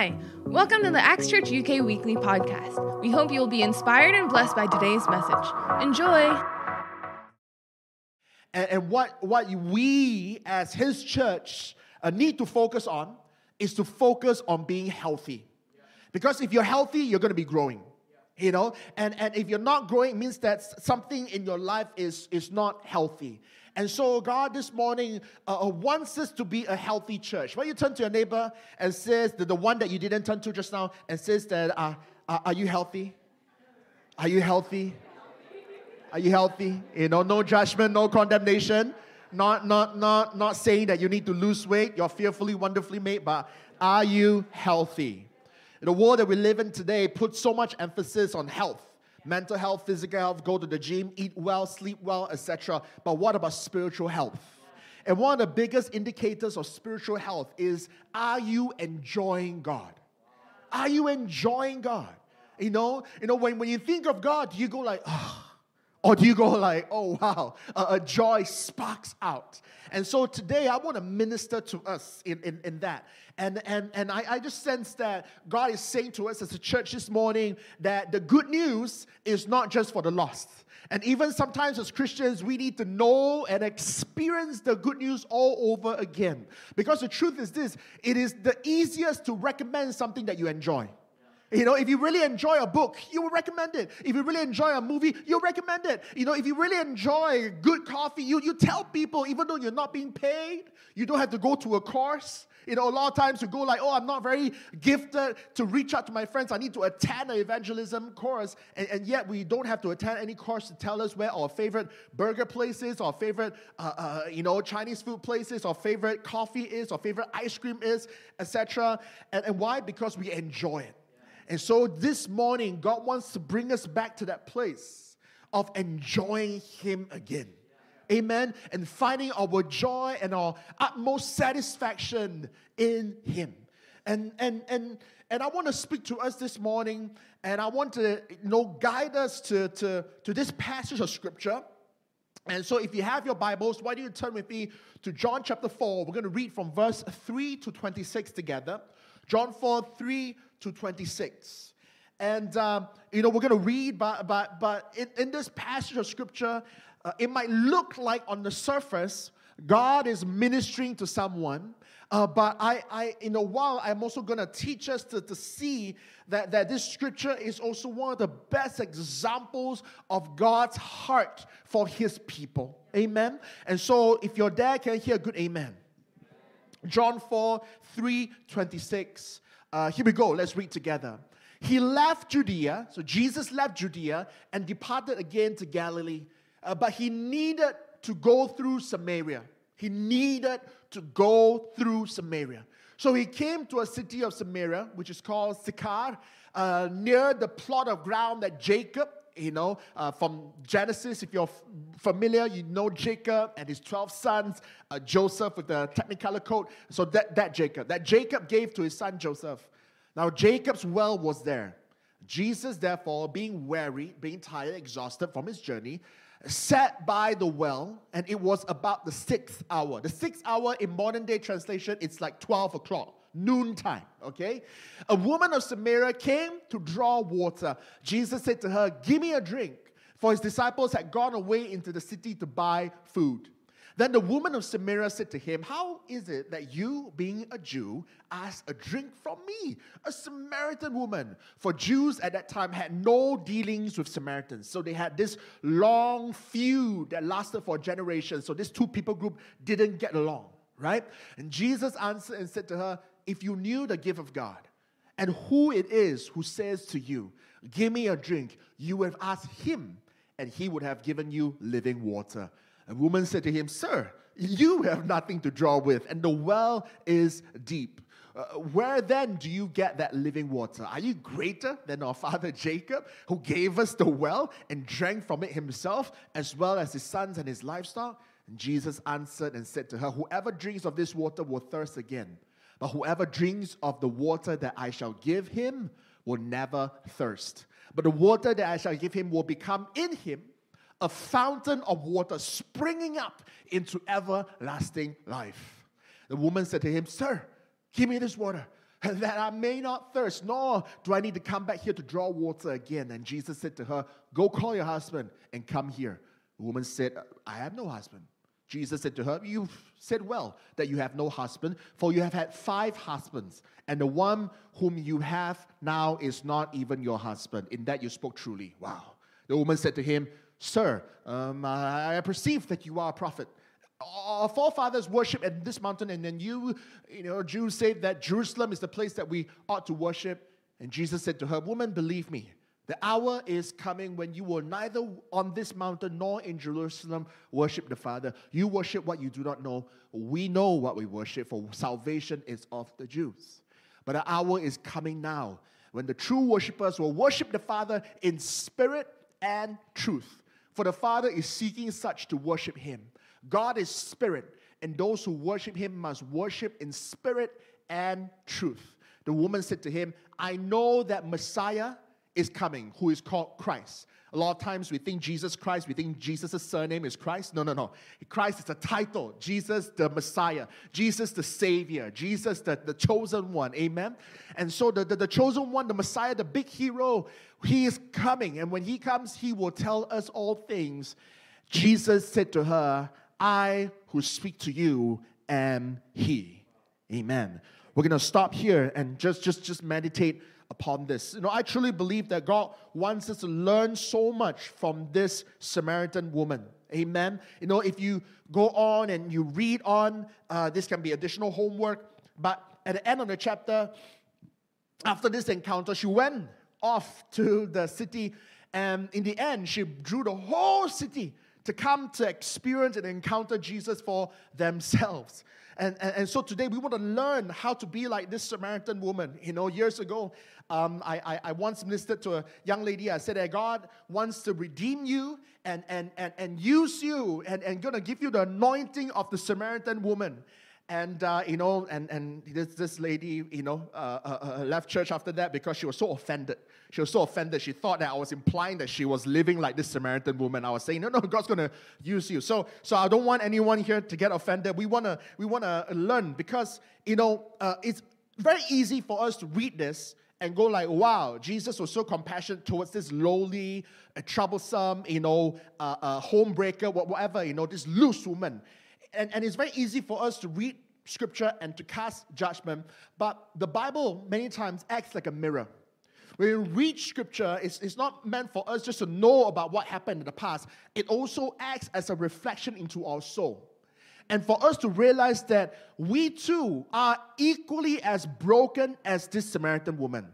Hi, welcome to the Acts Church UK Weekly Podcast. We hope you will be inspired and blessed by today's message. Enjoy! And, and what, what we as His church uh, need to focus on is to focus on being healthy. Because if you're healthy, you're going to be growing. You know, and, and if you're not growing, it means that something in your life is, is not healthy. And so, God this morning uh, uh, wants us to be a healthy church. When you turn to your neighbor and says, the, the one that you didn't turn to just now, and says that, uh, uh, are you healthy? Are you healthy? Are you healthy? You know, no judgment, no condemnation. Not, not, not, not saying that you need to lose weight. You're fearfully, wonderfully made, but are you healthy? The world that we live in today puts so much emphasis on health mental health, physical health, go to the gym, eat well, sleep well, etc. But what about spiritual health? And one of the biggest indicators of spiritual health is are you enjoying God? Are you enjoying God? You know, you know when, when you think of God, you go like, oh, or do you go like, oh wow, a, a, joy sparks out? And so today I want to minister to us in, in, in that. And, and, and I, I just sense that God is saying to us as a church this morning that the good news is not just for the lost. And even sometimes as Christians, we need to know and experience the good news all over again. Because the truth is this it is the easiest to recommend something that you enjoy. You know, if you really enjoy a book, you will recommend it. If you really enjoy a movie, you'll recommend it. You know, if you really enjoy good coffee, you, you tell people, even though you're not being paid, you don't have to go to a course. You know, a lot of times you go like, oh, I'm not very gifted to reach out to my friends. I need to attend an evangelism course. And, and yet we don't have to attend any course to tell us where our favorite burger places, our favorite, uh, uh, you know, Chinese food places, our favorite coffee is, our favorite ice cream is, etc. And, and why? Because we enjoy it. And so this morning, God wants to bring us back to that place of enjoying Him again. Amen. And finding our joy and our utmost satisfaction in Him. And and and and I want to speak to us this morning, and I want to you know guide us to, to, to this passage of scripture. And so, if you have your Bibles, why don't you turn with me to John chapter 4? We're going to read from verse 3 to 26 together. John 4, 3 to 26. And, um, you know, we're going to read, but, but, but in, in this passage of scripture, uh, it might look like on the surface, God is ministering to someone. Uh, but I, I, in a while, I'm also going to teach us to, to see that, that this scripture is also one of the best examples of God's heart for his people. Amen. And so, if your dad can hear a good amen. John 4 3 26. Uh, here we go. Let's read together. He left Judea, so Jesus left Judea and departed again to Galilee. Uh, but he needed to go through Samaria. He needed to go through Samaria. So he came to a city of Samaria, which is called Sychar, uh, near the plot of ground that Jacob, you know, uh, from Genesis, if you're f- familiar, you know Jacob and his 12 sons, uh, Joseph with the technicolor coat. So that, that Jacob, that Jacob gave to his son Joseph. Now, Jacob's well was there. Jesus, therefore, being weary, being tired, exhausted from his journey, sat by the well, and it was about the sixth hour. The sixth hour in modern day translation, it's like 12 o'clock, noontime, okay? A woman of Samaria came to draw water. Jesus said to her, Give me a drink, for his disciples had gone away into the city to buy food. Then the woman of Samaria said to him, How is it that you, being a Jew, ask a drink from me, a Samaritan woman? For Jews at that time had no dealings with Samaritans. So they had this long feud that lasted for generations. So this two people group didn't get along, right? And Jesus answered and said to her, If you knew the gift of God, and who it is who says to you, Give me a drink, you would have asked him, and he would have given you living water. A woman said to him, Sir, you have nothing to draw with, and the well is deep. Uh, where then do you get that living water? Are you greater than our father Jacob, who gave us the well and drank from it himself, as well as his sons and his livestock? And Jesus answered and said to her, Whoever drinks of this water will thirst again, but whoever drinks of the water that I shall give him will never thirst. But the water that I shall give him will become in him a fountain of water springing up into everlasting life. The woman said to him, Sir, give me this water that I may not thirst, nor do I need to come back here to draw water again. And Jesus said to her, Go call your husband and come here. The woman said, I have no husband. Jesus said to her, You've said well that you have no husband, for you have had five husbands, and the one whom you have now is not even your husband. In that you spoke truly. Wow. The woman said to him, Sir, um, I perceive that you are a prophet. Our forefathers worship at this mountain, and then you, you know, Jews say that Jerusalem is the place that we ought to worship. And Jesus said to her, Woman, believe me, the hour is coming when you will neither on this mountain nor in Jerusalem worship the Father. You worship what you do not know. We know what we worship, for salvation is of the Jews. But the hour is coming now when the true worshippers will worship the Father in spirit and truth. For the Father is seeking such to worship him. God is spirit, and those who worship him must worship in spirit and truth. The woman said to him, I know that Messiah is coming, who is called Christ. A lot of times we think Jesus Christ, we think Jesus' surname is Christ. No, no, no. Christ is a title. Jesus the Messiah, Jesus the Savior, Jesus the, the chosen one. Amen. And so the, the, the chosen one, the Messiah, the big hero, he is coming. And when he comes, he will tell us all things. Jesus said to her, I who speak to you am he. Amen. We're gonna stop here and just just just meditate upon this. You know, I truly believe that God wants us to learn so much from this Samaritan woman. Amen. You know, if you go on and you read on, uh, this can be additional homework. But at the end of the chapter, after this encounter, she went off to the city, and in the end, she drew the whole city to come to experience and encounter Jesus for themselves. And, and, and, so today we want to learn how to be like this Samaritan woman. You know, years ago, um, I, I, I, once ministered to a young lady. I said that God wants to redeem you and, and, and, and use you and, and going to give you the anointing of the Samaritan woman. And, uh, you know, and, and this, this lady, you know, uh, uh, uh, left church after that because she was so offended. She was so offended. She thought that I was implying that she was living like this Samaritan woman. I was saying, no, no, God's going to use you. So, so I don't want anyone here to get offended. We want to we wanna learn because, you know, uh, it's very easy for us to read this and go like, wow, Jesus was so compassionate towards this lowly, uh, troublesome, you know, uh, uh, homebreaker, whatever, you know, this loose woman and, and it's very easy for us to read scripture and to cast judgment, but the Bible many times acts like a mirror. When we read scripture, it's, it's not meant for us just to know about what happened in the past, it also acts as a reflection into our soul. And for us to realize that we too are equally as broken as this Samaritan woman.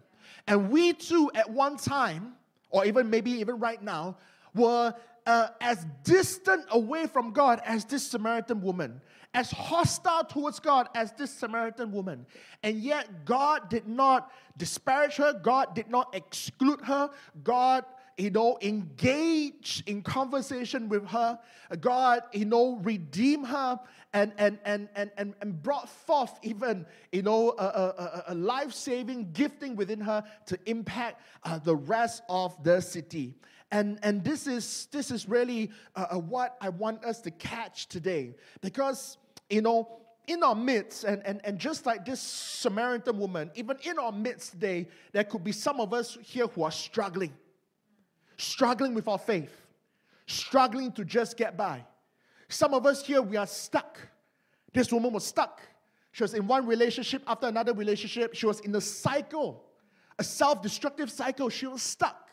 And we too, at one time, or even maybe even right now, were uh, as distant away from God as this Samaritan woman, as hostile towards God as this Samaritan woman. And yet, God did not disparage her, God did not exclude her, God you know, engage in conversation with her. God, you know, redeem her and, and, and, and, and, and brought forth even, you know, a, a, a life saving gifting within her to impact uh, the rest of the city. And, and this, is, this is really uh, uh, what I want us to catch today. Because, you know, in our midst, and, and, and just like this Samaritan woman, even in our midst today, there could be some of us here who are struggling, struggling with our faith, struggling to just get by. Some of us here, we are stuck. This woman was stuck. She was in one relationship after another relationship. She was in a cycle, a self destructive cycle. She was stuck.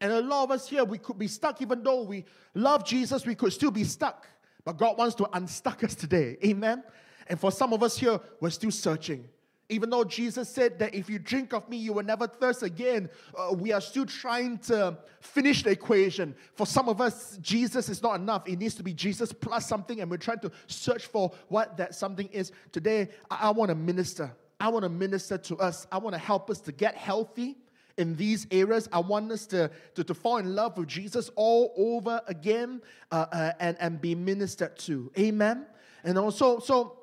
And a lot of us here, we could be stuck, even though we love Jesus, we could still be stuck. But God wants to unstuck us today. Amen. And for some of us here, we're still searching. Even though Jesus said that if you drink of me, you will never thirst again, uh, we are still trying to finish the equation. For some of us, Jesus is not enough. It needs to be Jesus plus something, and we're trying to search for what that something is. Today, I, I want to minister. I want to minister to us. I want to help us to get healthy in these areas. I want us to, to, to fall in love with Jesus all over again uh, uh, and, and be ministered to. Amen. And also, so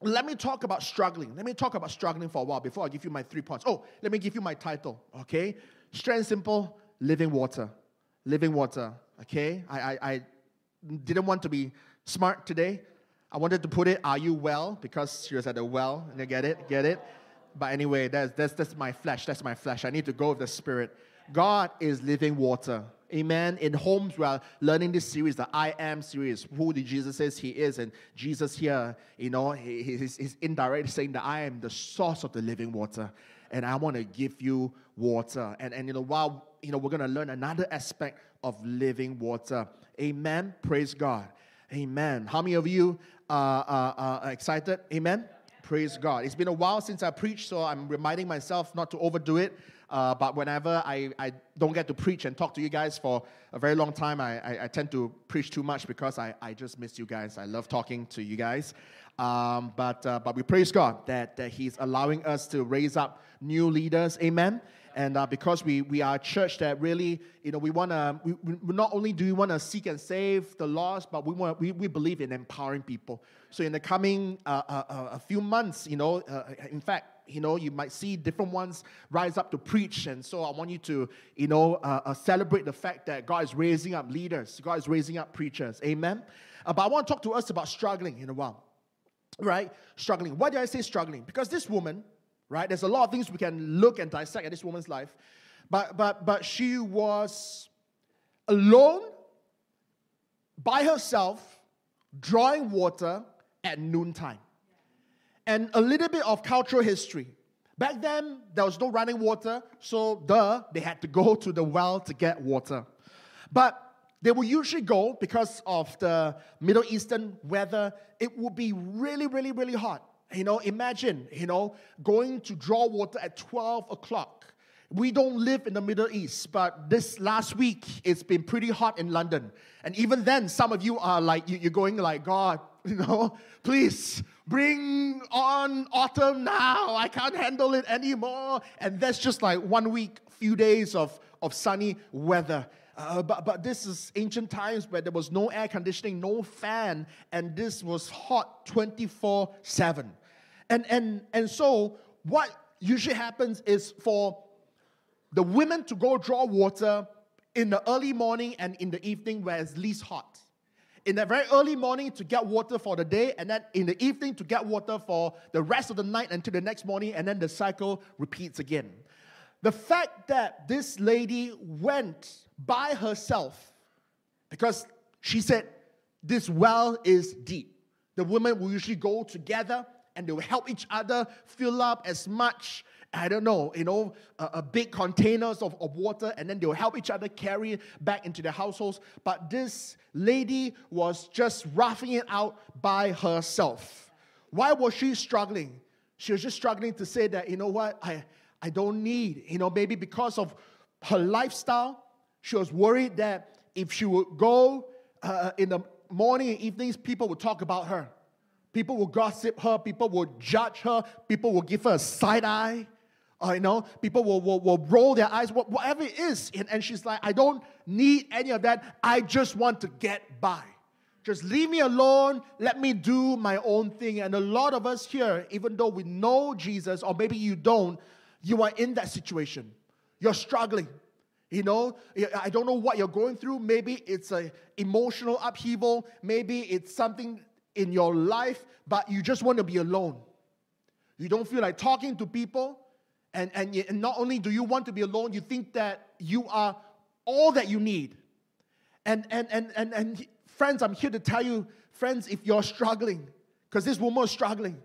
let me talk about struggling. Let me talk about struggling for a while before I give you my three points. Oh, let me give you my title. Okay. And simple living water. Living water. Okay. I, I, I didn't want to be smart today. I wanted to put it, Are you well? Because she was at the well. And you get it? Get it? But anyway, that's, that's, that's my flesh. That's my flesh. I need to go with the spirit. God is living water. Amen. In homes, we are learning this series, the I Am series. Who did Jesus says He is, and Jesus here, you know, he, he's, he's indirectly saying that I am the source of the living water, and I want to give you water. And and you know, while you know, we're going to learn another aspect of living water. Amen. Praise God. Amen. How many of you are, are, are excited? Amen. Praise God. It's been a while since I preached, so I'm reminding myself not to overdo it. Uh, but whenever I, I don't get to preach and talk to you guys for a very long time, I, I, I tend to preach too much because I, I just miss you guys. I love talking to you guys. Um, but, uh, but we praise God that, that He's allowing us to raise up new leaders. Amen. And uh, because we, we are a church that really, you know, we want to, we, we, not only do we want to seek and save the lost, but we, want, we, we believe in empowering people. So in the coming uh, uh, uh a few months, you know, in fact, you know, you might see different ones rise up to preach. And so I want you to, you know, uh, uh, celebrate the fact that God is raising up leaders, God is raising up preachers. Amen. Uh, but I want to talk to us about struggling in a while, right? Struggling. Why did I say struggling? Because this woman, right? There's a lot of things we can look and dissect at this woman's life, but but but she was alone by herself, drawing water at noontime. And a little bit of cultural history. Back then, there was no running water, so duh, they had to go to the well to get water. But they would usually go because of the Middle Eastern weather. It would be really, really, really hot. You know, imagine, you know, going to draw water at 12 o'clock. We don't live in the Middle East, but this last week it's been pretty hot in London. And even then, some of you are like, you're going like, God, you know, please bring on autumn now. I can't handle it anymore. And that's just like one week, few days of, of sunny weather. Uh, but, but this is ancient times where there was no air conditioning, no fan, and this was hot 24 7. And, and, and so, what usually happens is for the women to go draw water in the early morning and in the evening where it's least hot. In the very early morning to get water for the day, and then in the evening to get water for the rest of the night until the next morning, and then the cycle repeats again. The fact that this lady went by herself, because she said, This well is deep. The women will usually go together and they will help each other fill up as much I don't know, you know, a, big containers of, of water, and then they'll help each other carry it back into their households. But this lady was just roughing it out by herself. Why was she struggling? She was just struggling to say that, you know what, I, I don't need, you know, maybe because of her lifestyle, she was worried that if she would go uh, in the morning and evenings, people would talk about her. People will gossip her, people will judge her, people will give her a side eye. Uh, you know, people will, will, will roll their eyes, whatever it is. And, and she's like, I don't need any of that. I just want to get by. Just leave me alone. Let me do my own thing. And a lot of us here, even though we know Jesus, or maybe you don't, you are in that situation. You're struggling. You know, I don't know what you're going through. Maybe it's a emotional upheaval. Maybe it's something in your life, but you just want to be alone. You don't feel like talking to people. And, and, and not only do you want to be alone, you think that you are all that you need. And, and, and, and, and friends, I'm here to tell you, friends, if you're struggling, because this woman was struggling.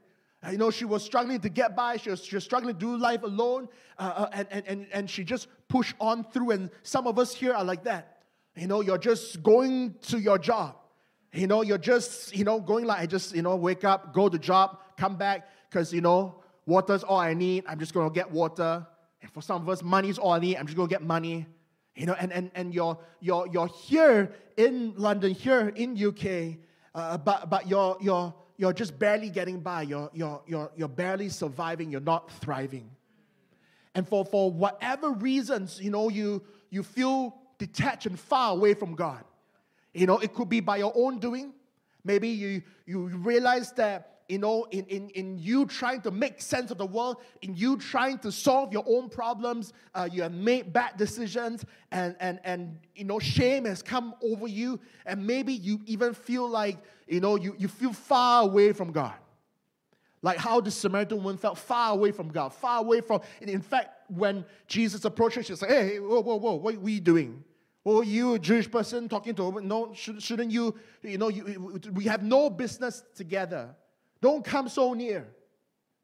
You know, she was struggling to get by. She was, she was struggling to do life alone. Uh, uh and, and, and, and she just pushed on through. And some of us here are like that. You know, you're just going to your job. You know, you're just, you know, going like, I just, you know, wake up, go to job, come back, because, you know, water's all I need. I'm just going to get water. And for some of us, money's all I need. I'm just going to get money. You know, and, and, and you're, you're, you're here in London, here in UK, uh, but, but you're, you're, you're just barely getting by. You're, you're, you're, you're barely surviving. You're not thriving. And for, for whatever reasons, you know, you, you feel detached and far away from God. You know, it could be by your own doing. Maybe you, you realize that, you know, in, in, in you trying to make sense of the world, in you trying to solve your own problems, uh, you have made bad decisions, and, and, and, you know, shame has come over you, and maybe you even feel like, you know, you, you feel far away from God. Like how the Samaritan woman felt far away from God, far away from. In fact, when Jesus approached her, she's like, hey, whoa, whoa, whoa, what are you doing? Oh, you, a Jewish person, talking to no, shouldn't you, you know, you, we have no business together. Don't come so near.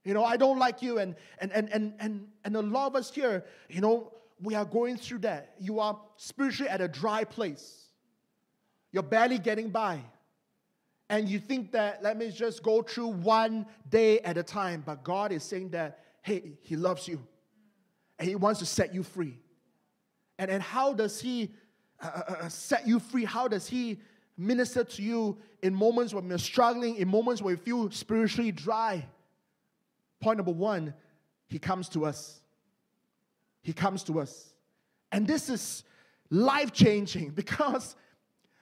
You know, I don't like you. And, and, and, and, and, and a lot of us here, you know, we are going through that. You are spiritually at a dry place. You're barely getting by. And you think that, let me just go through one day at a time. But God is saying that, hey, He loves you. And He wants to set you free. And, and how does He uh, uh, uh set you free? How does He minister to you in moments when you're struggling, in moments where you feel spiritually dry? Point number one, He comes to us. He comes to us. And this is life changing because,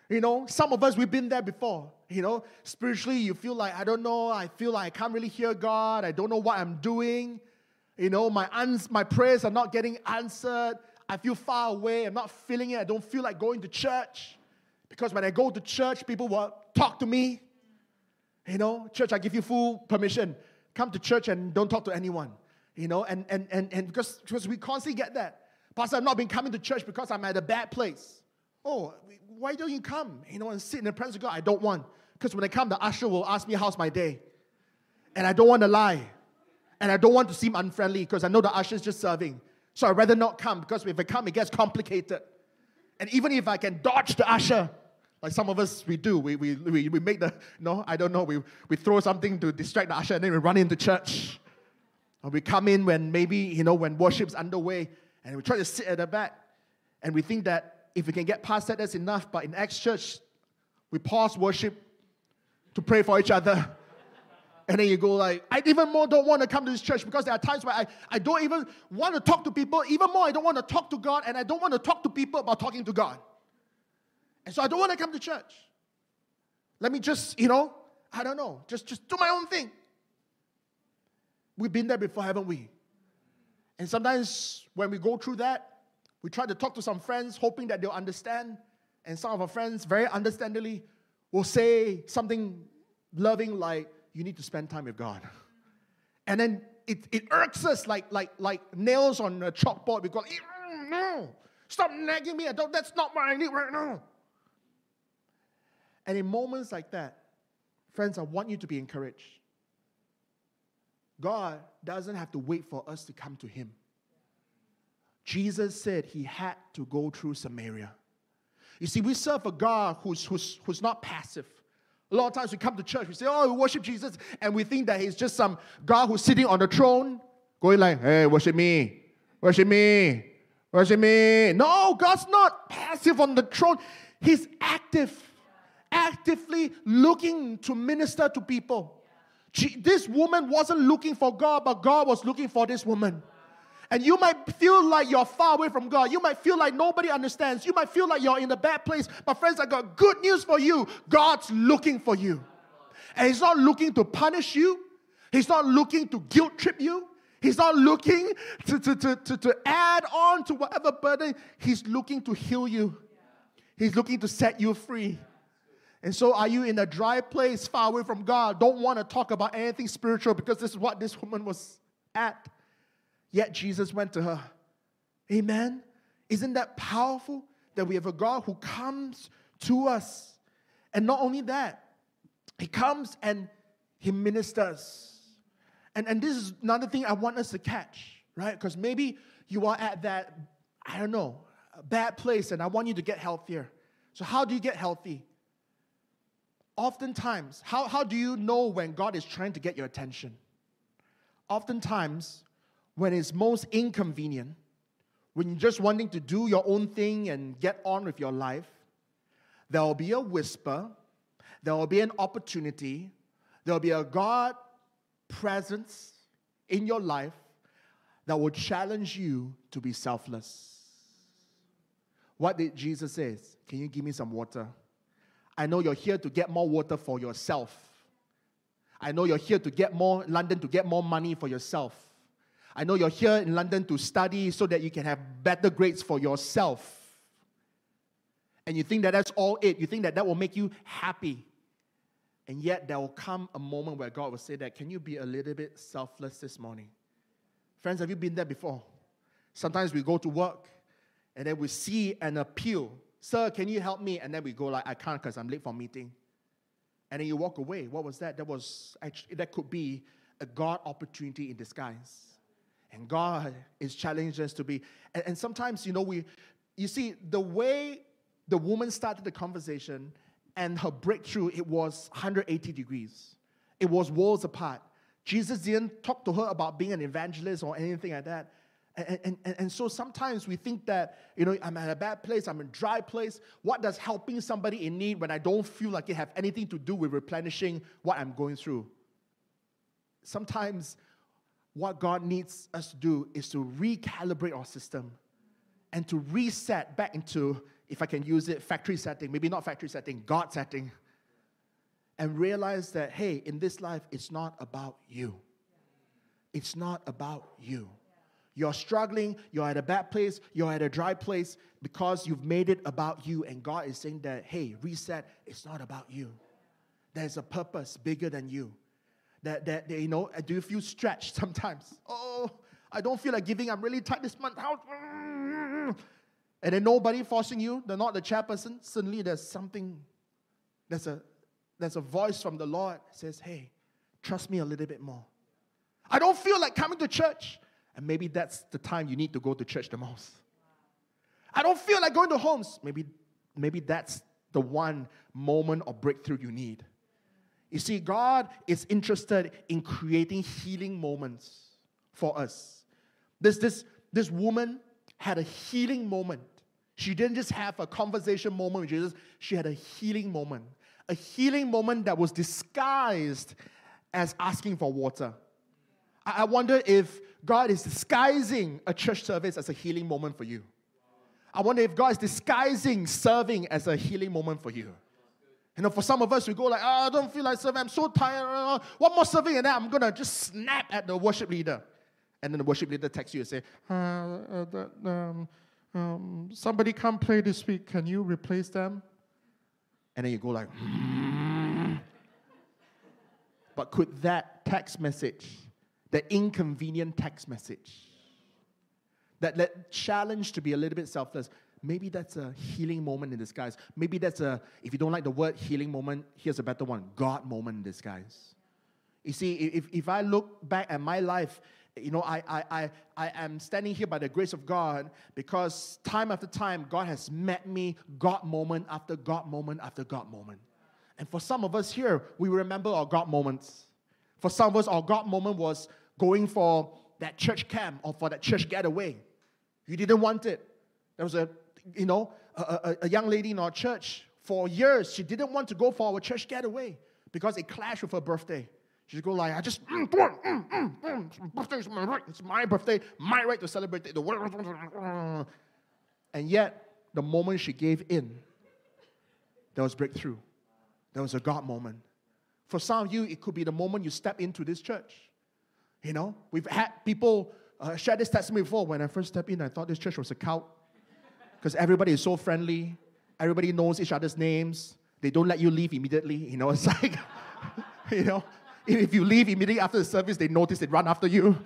you know, some of us, we've been there before. You know, spiritually, you feel like, I don't know, I feel like I can't really hear God, I don't know what I'm doing. You know, my, ans- my prayers are not getting answered. I feel far away. I'm not feeling it. I don't feel like going to church. Because when I go to church, people will talk to me. You know, church, I give you full permission. Come to church and don't talk to anyone. You know, and, and, and, and because, because we constantly get that. Pastor, I've not been coming to church because I'm at a bad place. Oh, why don't you come? You know, and sit in the presence of God. I don't want. Because when I come, the usher will ask me, How's my day? And I don't want to lie. And I don't want to seem unfriendly because I know the usher is just serving. So I'd rather not come because if I come, it gets complicated. And even if I can dodge the usher, like some of us, we do. We, we, we, we make the, no, I don't know, we, we throw something to distract the usher and then we run into church. Or we come in when maybe, you know, when worship's underway and we try to sit at the back and we think that if we can get past that, that's enough. But in Acts Church, we pause worship to pray for each other. And then you go like, I even more don't want to come to this church because there are times where I, I don't even want to talk to people. Even more, I don't want to talk to God and I don't want to talk to people about talking to God. And so I don't want to come to church. Let me just, you know, I don't know, just, just do my own thing. We've been there before, haven't we? And sometimes when we go through that, we try to talk to some friends, hoping that they'll understand. And some of our friends, very understandably, will say something loving like, You need to spend time with God. And then it, it irks us like, like, like nails on a chalkboard. We go, mm, No, stop nagging me. I don't, that's not what I need right now. And in moments like that, friends, I want you to be encouraged. God doesn't have to wait for us to come to Him. Jesus said He had to go through Samaria. You see, we serve a God who's, who's, who's not passive. A lot of times we come to church, we say, Oh, we worship Jesus, and we think that He's just some God who's sitting on the throne, going like, Hey, worship me, worship me, worship me. No, God's not passive on the throne, He's active, actively looking to minister to people. She, this woman wasn't looking for God, but God was looking for this woman. And you might feel like you're far away from God. You might feel like nobody understands. You might feel like you're in a bad place. But, friends, I got good news for you God's looking for you. And He's not looking to punish you, He's not looking to guilt trip you. He's not looking to, to, to, to, to add on to whatever burden. He's looking to heal you. He's looking to set you free. And so, are you in a dry place, far away from God? Don't want to talk about anything spiritual because this is what this woman was at. Yet Jesus went to her. Amen. Isn't that powerful that we have a God who comes to us? And not only that, He comes and He ministers. And, and this is another thing I want us to catch, right? Because maybe you are at that, I don't know, bad place, and I want you to get healthier. So, how do you get healthy? Oftentimes, how, how do you know when God is trying to get your attention? Oftentimes, when it's most inconvenient, when you're just wanting to do your own thing and get on with your life, there will be a whisper, there will be an opportunity, there will be a God presence in your life that will challenge you to be selfless. What did Jesus say? Can you give me some water? I know you're here to get more water for yourself. I know you're here to get more, London to get more money for yourself. I know you're here in London to study so that you can have better grades for yourself. And you think that that's all it. You think that that will make you happy. And yet, there will come a moment where God will say that, Can you be a little bit selfless this morning? Friends, have you been there before? Sometimes we go to work and then we see an appeal. Sir, can you help me? And then we go like, I can't because I'm late for meeting. And then you walk away. What was that? That was actually that could be a God opportunity in disguise. And God is challenging us to be. And, and sometimes, you know, we you see the way the woman started the conversation and her breakthrough, it was 180 degrees. It was worlds apart. Jesus didn't talk to her about being an evangelist or anything like that. And, and, and, so sometimes we think that, you know, I'm at a bad place, I'm in a dry place. What does helping somebody in need when I don't feel like it have anything to do with replenishing what I'm going through? Sometimes what God needs us to do is to recalibrate our system and to reset back into, if I can use it, factory setting, maybe not factory setting, God setting, and realize that, hey, in this life, it's not about you. It's not about you. You're struggling, you're at a bad place, you're at a dry place because you've made it about you. And God is saying that, hey, reset, it's not about you. There's a purpose bigger than you. That, that, you know, do you feel stretched sometimes? Oh, I don't feel like giving, I'm really tight this month. How? And then nobody forcing you, they're not the chairperson. Suddenly there's something, there's a, there's a voice from the Lord says, hey, trust me a little bit more. I don't feel like coming to church. And maybe that's the time you need to go to church the most. I don't feel like going to homes. Maybe, maybe that's the one moment of breakthrough you need. You see, God is interested in creating healing moments for us. This, this, this woman had a healing moment. She didn't just have a conversation moment with Jesus, she had a healing moment. A healing moment that was disguised as asking for water. I, I wonder if God is disguising a church service as a healing moment for you. I wonder if God is disguising serving as a healing moment for you. You know, for some of us, we go like, oh, I don't feel like serving. I'm so tired. Uh, what more serving and that? I'm gonna just snap at the worship leader, and then the worship leader texts you and say, uh, uh, that, um, um, somebody come play this week. Can you replace them? And then you go like, mm. but could that text message, the inconvenient text message, that, that challenge to be a little bit selfless, maybe that's a healing moment in disguise. Maybe that's a, if you don't like the word healing moment, here's a better one God moment in disguise. You see, if, if I look back at my life, you know, I, I, I, I am standing here by the grace of God because time after time, God has met me, God moment after God moment after God moment. And for some of us here, we remember our God moments. For some of us, our God moment was going for that church camp or for that church getaway. You didn't want it. There was a you know, a, a, a young lady in our church for years, she didn't want to go for our church getaway because it clashed with her birthday. She'd go like, I just, mm, mm, mm, mm, birthday is my right. It's my birthday, my right to celebrate it. And yet, the moment she gave in, there was breakthrough. There was a God moment. For some of you, it could be the moment you step into this church. You know, we've had people uh, share this testimony before. When I first stepped in, I thought this church was a cult because everybody is so friendly. Everybody knows each other's names. They don't let you leave immediately. You know, it's like, you know, if you leave immediately after the service, they notice they run after you,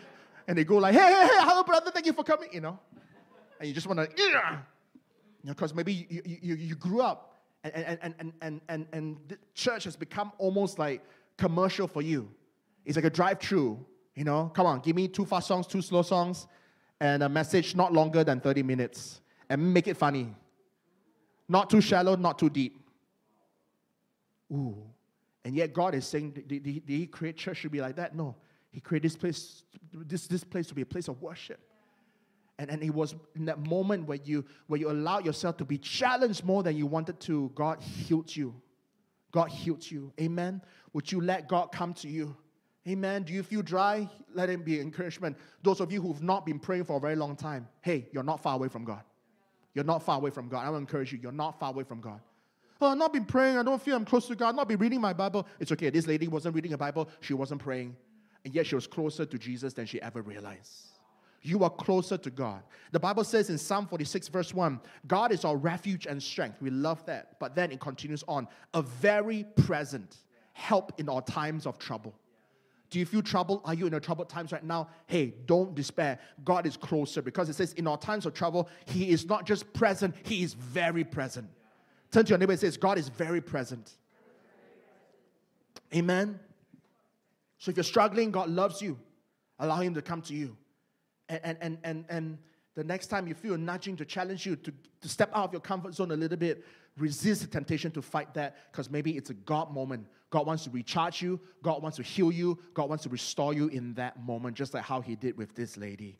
and they go like, "Hey, hey, hey, hello, brother, thank you for coming." You know, and you just want to, yeah, you know, because maybe you, you, you grew up and and, and, and, and, and, and the church has become almost like commercial for you. It's like a drive-through. You know, come on, give me two fast songs, two slow songs, and a message not longer than 30 minutes and make it funny. Not too shallow, not too deep. Ooh. And yet God is saying, did, did, did He create church to be like that? No. He created this place, this, this place to be a place of worship. And, and it was in that moment where you, where you allowed yourself to be challenged more than you wanted to, God healed you. God healed you. Amen. Would you let God come to you? Amen. Do you feel dry? Let it be encouragement. Those of you who've not been praying for a very long time, hey, you're not far away from God. You're not far away from God. I will encourage you, you're not far away from God. Oh, I've not been praying. I don't feel I'm close to God. I've not been reading my Bible. It's okay. This lady wasn't reading a Bible. She wasn't praying. And yet she was closer to Jesus than she ever realized. You are closer to God. The Bible says in Psalm 46, verse 1, God is our refuge and strength. We love that. But then it continues on a very present help in our times of trouble. Do you feel trouble? Are you in a troubled times right now? Hey, don't despair. God is closer because it says in our times of trouble, He is not just present, He is very present. Turn to your neighbor and says, God is very present. Amen. So if you're struggling, God loves you. Allow Him to come to you. And, and, and, and, and the next time you feel nudging to challenge you to, to step out of your comfort zone a little bit, resist the temptation to fight that because maybe it's a God moment. God wants to recharge you, God wants to heal you, God wants to restore you in that moment, just like how He did with this lady.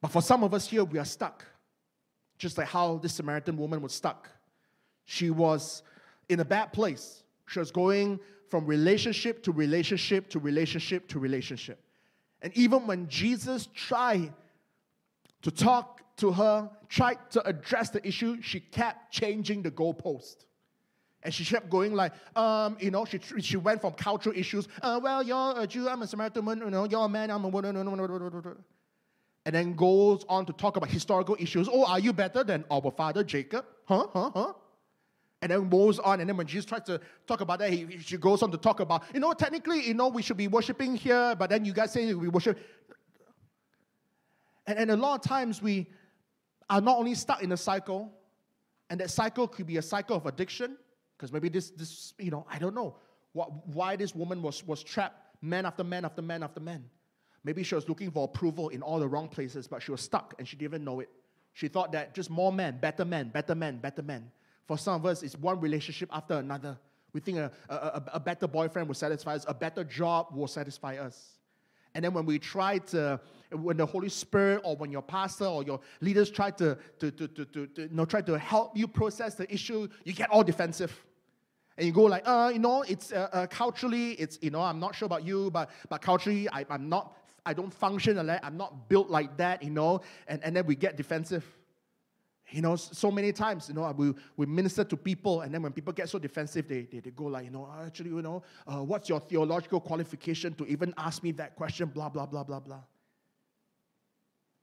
But for some of us here, we are stuck, just like how this Samaritan woman was stuck. She was in a bad place. She was going from relationship to relationship to relationship to relationship. And even when Jesus tried to talk to her, tried to address the issue, she kept changing the goalpost. And she kept going like, um, you know, she, she went from cultural issues, uh, well, you're a Jew, I'm a Samaritan you know, you're a man, I'm a woman, and then goes on to talk about historical issues. Oh, are you better than our father Jacob? Huh, huh, huh? And then moves on, and then when Jesus tries to talk about that, he, she goes on to talk about, you know, technically, you know, we should be worshiping here, but then you guys say we worship. And, and a lot of times we are not only stuck in a cycle, and that cycle could be a cycle of addiction, because maybe this, this, you know, I don't know what, why this woman was, was trapped, man after man after man after man. Maybe she was looking for approval in all the wrong places, but she was stuck and she didn't even know it. She thought that just more men, better men, better men, better men. For some of us, it's one relationship after another. We think a, a, a better boyfriend will satisfy us, a better job will satisfy us. And then when we try to, when the Holy Spirit or when your pastor or your leaders try to, to, to, to, to, to you know, try to help you process the issue, you get all defensive. And you go like, uh, you know, it's uh, uh, culturally, it's, you know, I'm not sure about you, but, but culturally, I, I'm not, I don't function like I'm not built like that, you know, and, and then we get defensive. You know, so many times, you know, we, we minister to people, and then when people get so defensive, they, they, they go like, you know, actually, you know, uh, what's your theological qualification to even ask me that question, blah, blah, blah, blah, blah.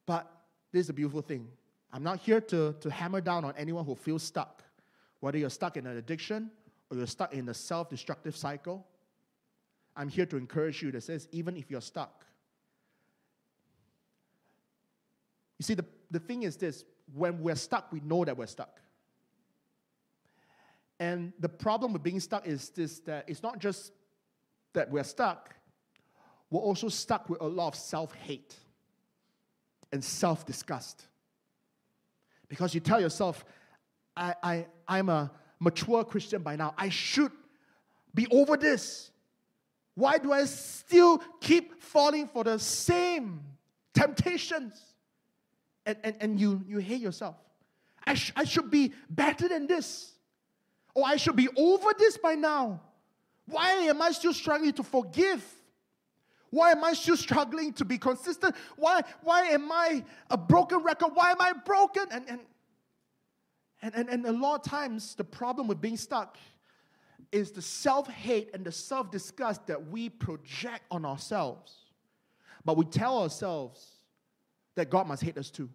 But this is a beautiful thing. I'm not here to, to hammer down on anyone who feels stuck, whether you're stuck in an addiction or you're stuck in a self destructive cycle. I'm here to encourage you that says, even if you're stuck, you see, the, the thing is this when we're stuck, we know that we're stuck. And the problem with being stuck is this that it's not just that we're stuck, we're also stuck with a lot of self hate and self disgust. Because you tell yourself, I, I, I'm a mature Christian by now. I should be over this. Why do I still keep falling for the same temptations? and, and, and you, you hate yourself. I, sh- I should be better than this. Or I should be over this by now. Why am I still struggling to forgive? Why am I still struggling to be consistent? Why, why am I a broken record? Why am I broken? And, and, and, and, and a lot of times, the problem with being stuck is the self hate and the self disgust that we project on ourselves. But we tell ourselves, that God must hate us too.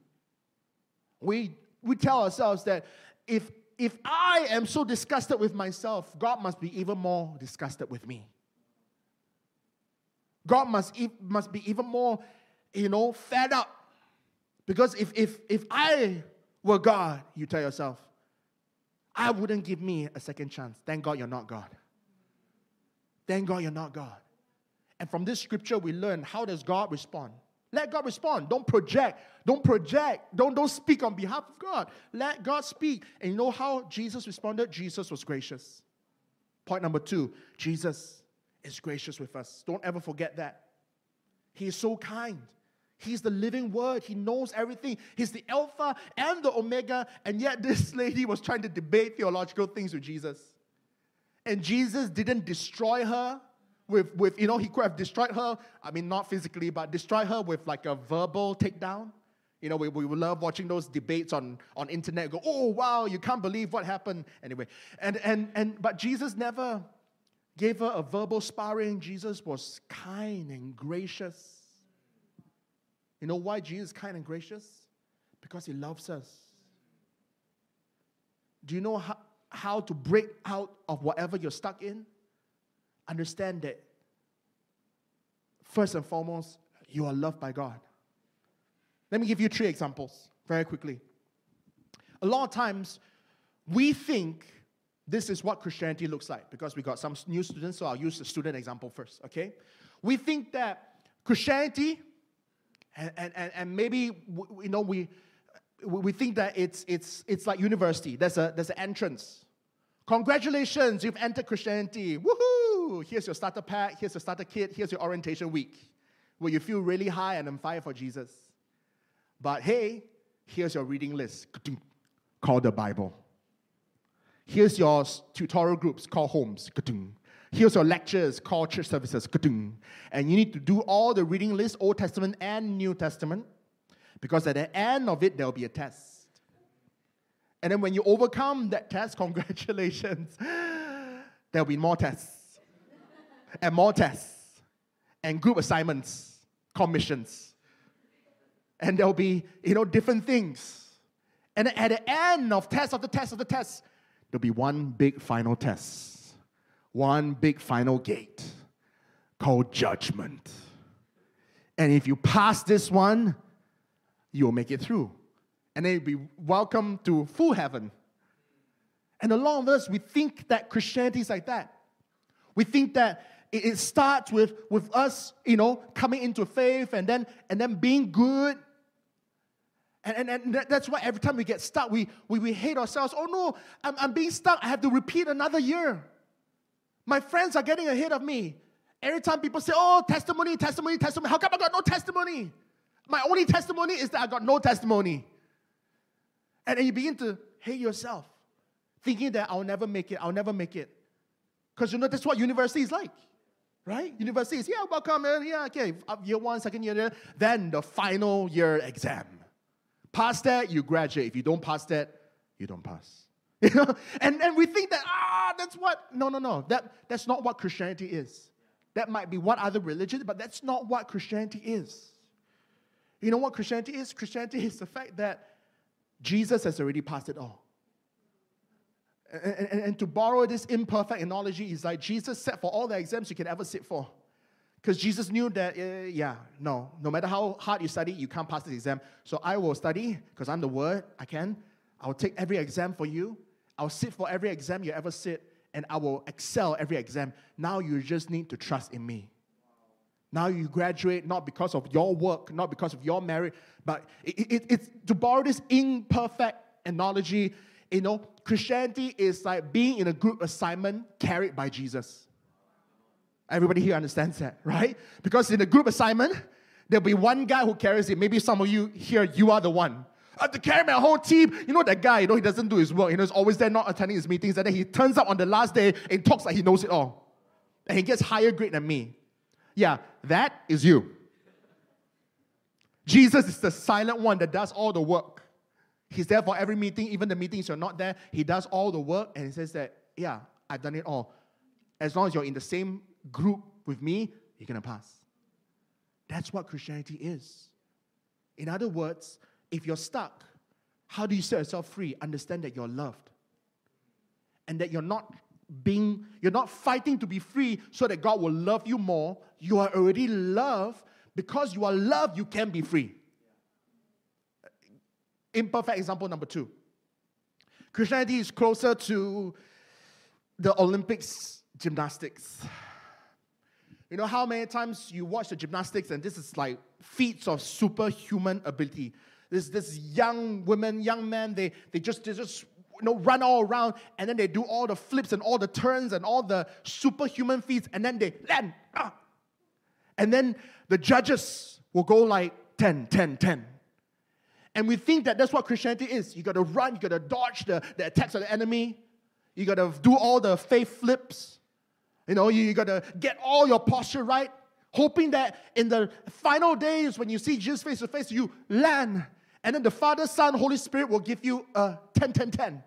We, we tell ourselves that if, if I am so disgusted with myself, God must be even more disgusted with me. God must, must be even more, you know, fed up. Because if, if, if I were God, you tell yourself, I wouldn't give me a second chance. Thank God you're not God. Thank God you're not God. And from this scripture, we learn how does God respond? Let God respond. Don't project. Don't project. Don't, don't speak on behalf of God. Let God speak. And you know how Jesus responded? Jesus was gracious. Point number two Jesus is gracious with us. Don't ever forget that. He is so kind. He's the living word. He knows everything. He's the Alpha and the Omega. And yet, this lady was trying to debate theological things with Jesus. And Jesus didn't destroy her with, with, you know, he could have destroyed her. I mean, not physically, but destroyed her with like a verbal takedown. You know, we, we love watching those debates on, on internet. Go, oh wow, you can't believe what happened. Anyway, and and and but Jesus never gave her a verbal sparring. Jesus was kind and gracious. You know why Jesus is kind and gracious? Because he loves us. Do you know how, how to break out of whatever you're stuck in? understand that first and foremost, you are loved by God. Let me give you three examples very quickly. A lot of times, we think this is what Christianity looks like because we got some new students, so I'll use the student example first, okay? We think that Christianity, and, and, and maybe, you know, we, we think that it's, it's, it's like university. There's, a, there's an entrance. Congratulations, you've entered Christianity. Woohoo! Here's your starter pack, here's your starter kit, here's your orientation week, where you feel really high and on fire for Jesus. But hey, here's your reading list called the Bible. Here's your tutorial groups called homes. Here's your lectures called church services. And you need to do all the reading list, Old Testament and New Testament, because at the end of it, there'll be a test. And then when you overcome that test, congratulations, there'll be more tests, and more tests, and group assignments, commissions. And there'll be, you know, different things. And at the end of test of the test of the test, there'll be one big final test, one big final gate called judgment. And if you pass this one, you'll make it through. And then you'll be welcome to full heaven. And a lot of us, we think that Christianity is like that. We think that it, starts with, with us, you know, coming into faith and then, and then being good and, and, and that's why every time we get stuck, we, we, we hate ourselves. Oh no, I'm, I'm being stuck. I have to repeat another year. My friends are getting ahead of me. Every time people say, oh, testimony, testimony, testimony. How come I got no testimony? My only testimony is that I got no testimony. And then you begin to hate yourself, thinking that I'll never make it, I'll never make it. Because you know, that's what university is like, right? University is, yeah, welcome, man. Yeah, okay, uh, year one, second year, then the final year exam. Pass that, you graduate. If you don't pass that, you don't pass. You know? and, and we think that, ah, that's what. No, no, no. That, that's not what Christianity is. That might be one other religion, but that's not what Christianity is. You know what Christianity is? Christianity is the fact that Jesus has already passed it all. And, and, and, to borrow this imperfect analogy, is like Jesus sat for all the exams you can ever sit for. Because Jesus knew that, uh, yeah, no, no matter how hard you study, you can't pass this exam. So I will study because I'm the word, I can. I'll take every exam for you. I'll sit for every exam you ever sit, and I will excel every exam. Now you just need to trust in me. Now you graduate not because of your work, not because of your merit, but it, it, it's to borrow this imperfect analogy. You know, Christianity is like being in a group assignment carried by Jesus. Everybody here understands that, right? Because in a group assignment, there'll be one guy who carries it. Maybe some of you here, you are the one. I have to carry my whole team. You know that guy, you know, he doesn't do his work. You know, he's always there not attending his meetings. And then he turns up on the last day and talks like he knows it all. And he gets higher grade than me. Yeah, that is you. Jesus is the silent one that does all the work. He's there for every meeting, even the meetings you're not there. He does all the work and he says that, yeah, I've done it all. As long as you're in the same group with me, you're going to pass. That's what Christianity is. In other words, if you're stuck, how do you set yourself free? Understand that you're loved. And that you're not being, you're not fighting to be free so that God will love you more. You are already loved. Because you are loved, you can be free. Imperfect example number two. Christianity is closer to the Olympics gymnastics. You know how many times you watch the gymnastics and this is like feats of superhuman ability. This this young women, young men, they they just they just you know run all around and then they do all the flips and all the turns and all the superhuman feats and then they land. Ah. And then the judges will go like 10, 10, 10. And we think that that's what Christianity is. You got to run, you got to dodge the, the attacks of the enemy. You got to do all the faith flips. You know, you, you got to get all your posture right, hoping that in the final days when you see Jesus face to face, you land. And then the Father, Son, Holy Spirit will give you a 10, 10, 10.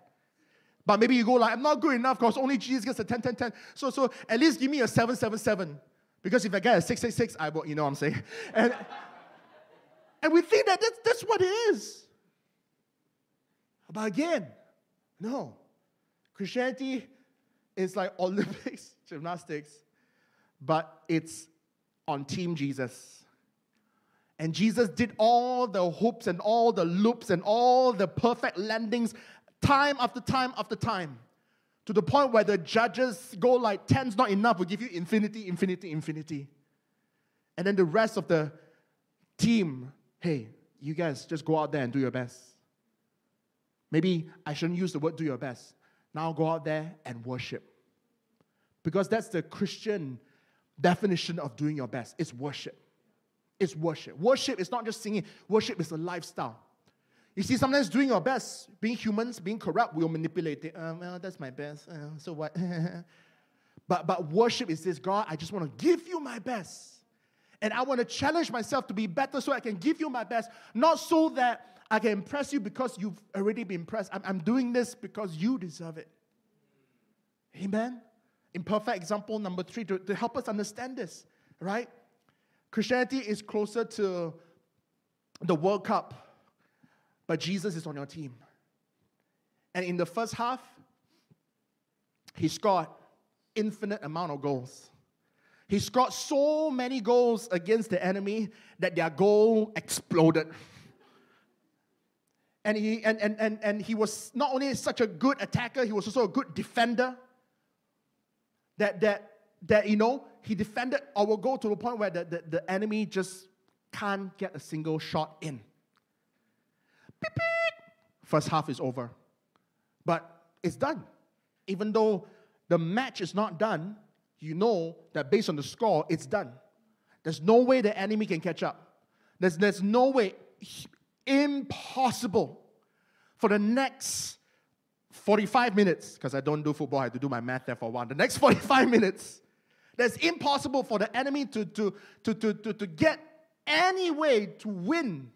But maybe you go like, I'm not good enough because only Jesus gets a 10, 10, 10. So, so at least give me a 7, 7, 7. Because if I get a 6, 6, 6, I will, you know what I'm saying? And, and we think that that's, that's what it is. But again, no. Christianity is like Olympics, gymnastics, but it's on Team Jesus. And Jesus did all the hoops and all the loops and all the perfect landings time after time after time to the point where the judges go like 10's not enough, we'll give you infinity, infinity, infinity. And then the rest of the team, hey, you guys just go out there and do your best. Maybe I shouldn't use the word do your best. Now go out there and worship. Because that's the Christian definition of doing your best. It's worship. It's worship. Worship is not just singing, worship is a lifestyle. You see, sometimes doing your best, being humans, being corrupt, we'll manipulate it. Um, well, that's my best. Uh, so what? but, but worship is this God, I just want to give you my best. And I want to challenge myself to be better so I can give you my best, not so that I can impress you because you've already been impressed. I'm, I'm doing this because you deserve it. Amen? Imperfect example number three to, to help us understand this, right? Christianity is closer to the World Cup but Jesus is on your team. And in the first half, he scored infinite amount of goals. He scored so many goals against the enemy that their goal exploded. And he, and, and, and, and he was not only such a good attacker, he was also a good defender. That, that, that you know, he defended our goal to the point where the, the, the enemy just can't get a single shot in. Beep, beep. First half is over. But it's done. Even though the match is not done, you know that based on the score, it's done. There's no way the enemy can catch up. There's, there's no way, impossible for the next 45 minutes, because I don't do football, I have to do my math there for a while. The next 45 minutes, that's impossible for the enemy to, to, to, to, to, to get any way to win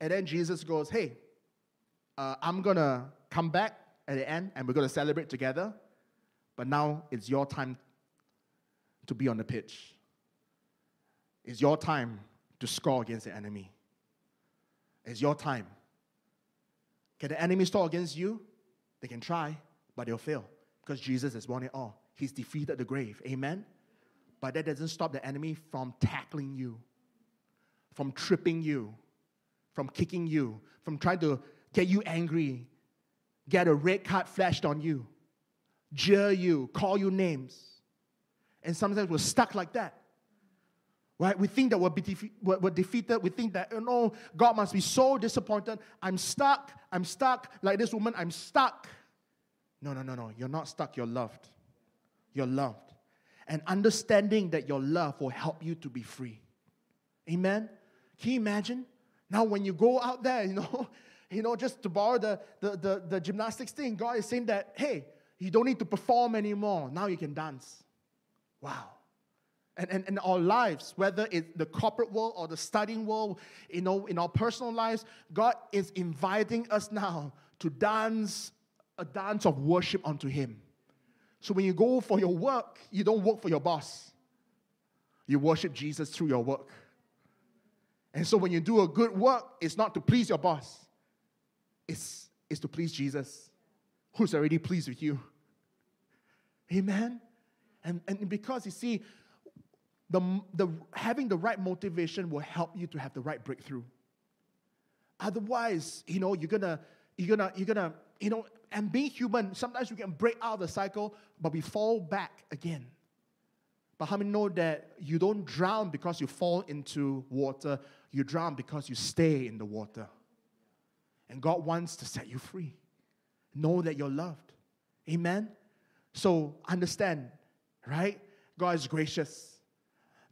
and then Jesus goes, Hey, uh, I'm going to come back at the end and we're going to celebrate together. But now it's your time to be on the pitch. It's your time to score against the enemy. It's your time. Can the enemy score against you? They can try, but they'll fail because Jesus has won it all. He's defeated the grave. Amen? But that doesn't stop the enemy from tackling you, from tripping you, from kicking you, from trying to get you angry, get a red card flashed on you, jeer you, call you names. And sometimes we're stuck like that. Right? We think that we're, defe- we're, defeated. We think that, oh you know, God must be so disappointed. I'm stuck. I'm stuck. Like this woman, I'm stuck. No, no, no, no. You're not stuck. You're loved. You're loved. And understanding that your love will help you to be free. Amen? Can you imagine? Now, when you go out there, you know, you know, just to borrow the, the, the, the gymnastics thing, God is saying that, hey, you don't need to perform anymore. Now you can dance. Wow. And, and, and our lives, whether it's the corporate world or the studying world, you know, in our personal lives, God is inviting us now to dance a dance of worship unto Him. So when you go for your work, you don't work for your boss. You worship Jesus through your work. And so when you do a good work, it's not to please your boss, it's, it's to please Jesus, who's already pleased with you. Amen? And, and because you see, the, the, having the right motivation will help you to have the right breakthrough. Otherwise, you know, you're gonna, you're gonna, you're gonna, you know, and being human, sometimes we can break out of the cycle, but we fall back again. But how many know that you don't drown because you fall into water? You drown because you stay in the water. And God wants to set you free. Know that you're loved. Amen? So understand, right? God is gracious.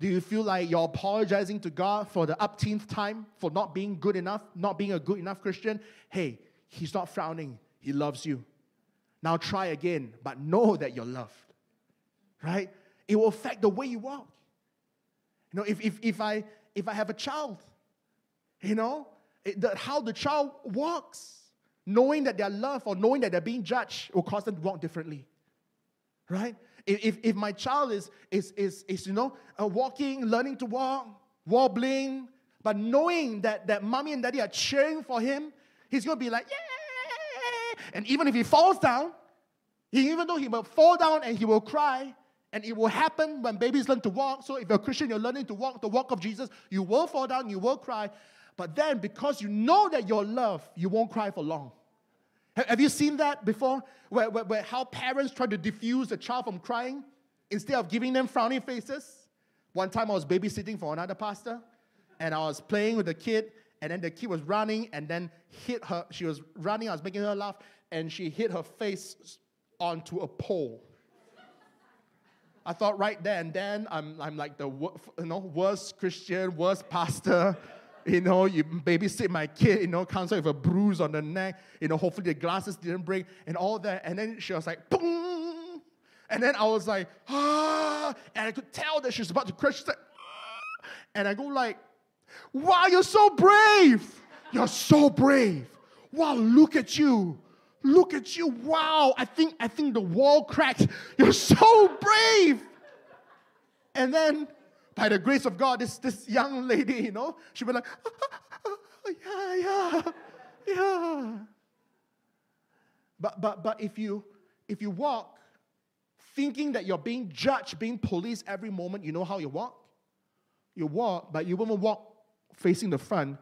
Do you feel like you're apologizing to God for the upteenth time for not being good enough, not being a good enough Christian? Hey, He's not frowning. He loves you. Now try again, but know that you're loved. Right? it will affect the way you walk. You know, if, if, if, I, if I have a child, you know, it, the, how the child walks, knowing that they're loved or knowing that they're being judged will cause them to walk differently. Right? If, if my child is, is, is, is you know, uh, walking, learning to walk, wobbling, but knowing that, that mommy and daddy are cheering for him, he's going to be like, yeah. And even if he falls down, he, even though he will fall down and he will cry, And it will happen when babies learn to walk. So if you're a Christian, you're learning to walk the walk of Jesus, you will fall down, you will cry. But then, because you know that you're loved, you won't cry for long. Have you seen that before? Where, where, where how parents try to diffuse a child from crying instead of giving them frowny faces? One time I was babysitting for another pastor, and I was playing with the kid, and then the kid was running and then hit her. She was running, I was making her laugh, and she hit her face onto a pole. I thought right there and then I'm, I'm like the you know, worst Christian, worst pastor. You know, you babysit my kid, you know, comes out with a bruise on the neck. You know, hopefully the glasses didn't break and all that. And then she was like, boom. And then I was like, ah. And I could tell that she was about to crash. Like, ah. And I go like, wow, you're so brave. You're so brave. Wow, look at you. Look at you. Wow. I think I think the wall cracked. You're so brave. And then by the grace of God, this, this young lady, you know, she was like, ah, ah, ah, yeah, yeah, yeah. But but but if you if you walk thinking that you're being judged, being policed every moment, you know how you walk? You walk, but you won't walk facing the front,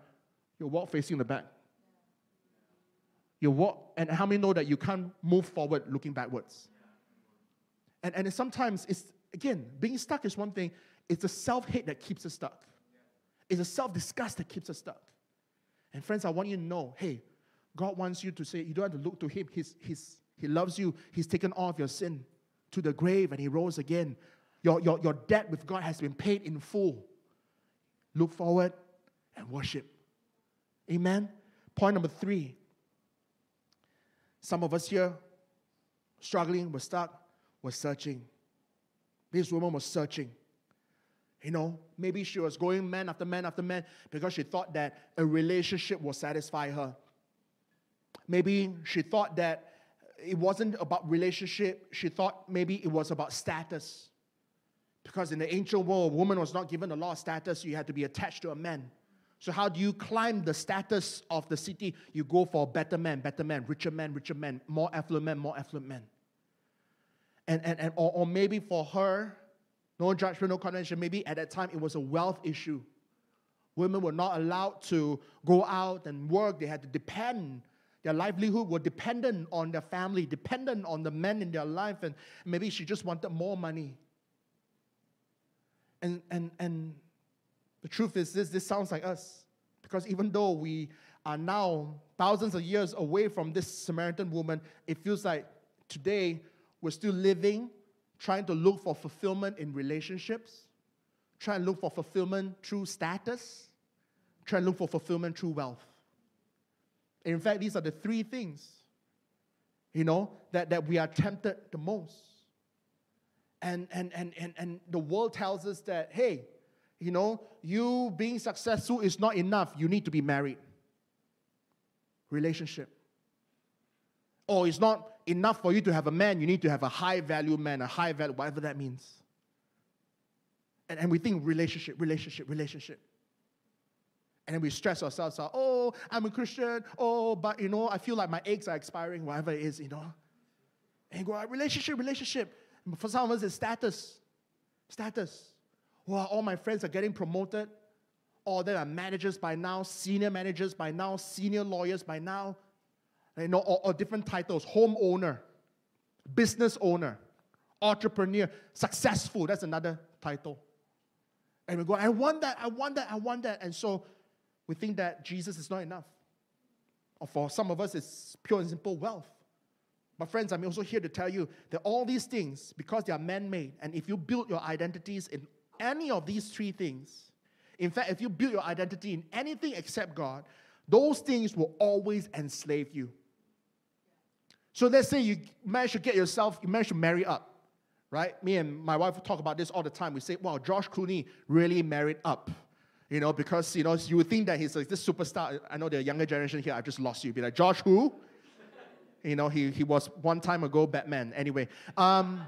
you walk facing the back. You walk, and how many know that you can't move forward looking backwards? And, and sometimes it's, again, being stuck is one thing, it's the self hate that keeps us stuck. It's a self disgust that keeps us stuck. And friends, I want you to know hey, God wants you to say, you don't have to look to Him. He's, he's, he loves you. He's taken all of your sin to the grave and He rose again. Your, your, your debt with God has been paid in full. Look forward and worship. Amen. Point number three some of us here struggling, we're stuck, we're searching. This woman was searching. You know, maybe she was going man after man after man because she thought that a relationship will satisfy her. Maybe she thought that it wasn't about relationship, she thought maybe it was about status. Because in the ancient world, a woman was not given a lot of status, you had to be attached to a man. So, how do you climb the status of the city? You go for better men, better men, richer men, richer men, more affluent men, more affluent men. And, and, and or, or maybe for her, no judgment, no condemnation, maybe at that time it was a wealth issue. Women were not allowed to go out and work, they had to depend. Their livelihood were dependent on their family, dependent on the men in their life, and maybe she just wanted more money. And, and, and the truth is this this sounds like us. Because even though we are now thousands of years away from this Samaritan woman, it feels like today we're still living, trying to look for fulfillment in relationships, trying to look for fulfillment through status, trying to look for fulfillment through wealth. In fact, these are the three things, you know, that, that we are tempted the most. And, and, and, and, and the world tells us that, hey, you know, you being successful is not enough. You need to be married. Relationship. Or it's not enough for you to have a man. You need to have a high value man, a high value, whatever that means. And, and we think relationship, relationship, relationship. And then we stress ourselves out. Oh, I'm a Christian. Oh, but you know, I feel like my eggs are expiring, whatever it is, you know. And go, relationship, relationship. For some of us, it's status. Status wow, all my friends are getting promoted. All them are managers by now, senior managers by now, senior lawyers by now. You know, or, or different titles, homeowner, business owner, entrepreneur, successful, that's another title. And we go, I want that, I want that, I want that. And so we think that Jesus is not enough. Or for some of us, it's pure and simple wealth. But friends, I'm also here to tell you that all these things, because they are man-made, and if you build your identities in any of these three things, in fact, if you build your identity in anything except God, those things will always enslave you. So let's say you manage to get yourself, you manage to marry up, right? Me and my wife talk about this all the time. We say, wow, George Clooney really married up. You know, because, you know, you would think that he's like this superstar. I know the younger generation here, I just lost you. Be like, George who? You know, he, he was one time ago Batman. Anyway, um,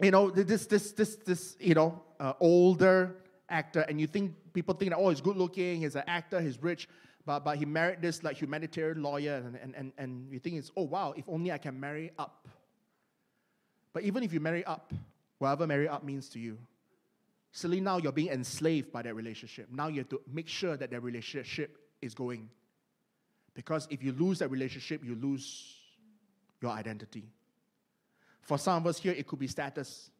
you know, this, this, this, this, you know, uh, older actor, and you think people think that oh, he's good looking, he's an actor, he's rich, but but he married this like humanitarian lawyer, and and and, and you think it's oh wow, if only I can marry up. But even if you marry up, whatever marry up means to you. Suddenly now you're being enslaved by that relationship. Now you have to make sure that that relationship is going. Because if you lose that relationship, you lose your identity. For some of us here, it could be status.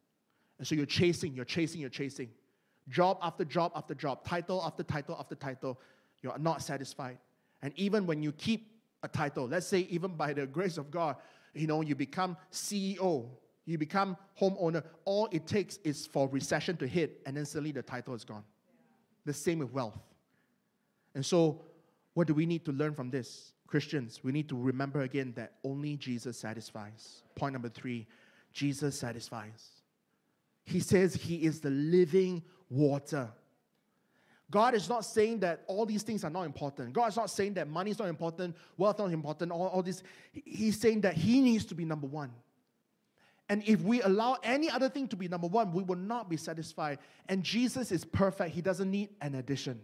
And so you're chasing, you're chasing, you're chasing. Job after job after job, title after title after title, you're not satisfied. And even when you keep a title, let's say even by the grace of God, you know, you become CEO, you become homeowner, all it takes is for recession to hit, and then suddenly the title is gone. The same with wealth. And so, what do we need to learn from this? Christians, we need to remember again that only Jesus satisfies. Point number three Jesus satisfies. He says he is the living water. God is not saying that all these things are not important. God is not saying that money is not important, wealth not important, all, all this. He's saying that He needs to be number one. And if we allow any other thing to be number one, we will not be satisfied. And Jesus is perfect, He doesn't need an addition.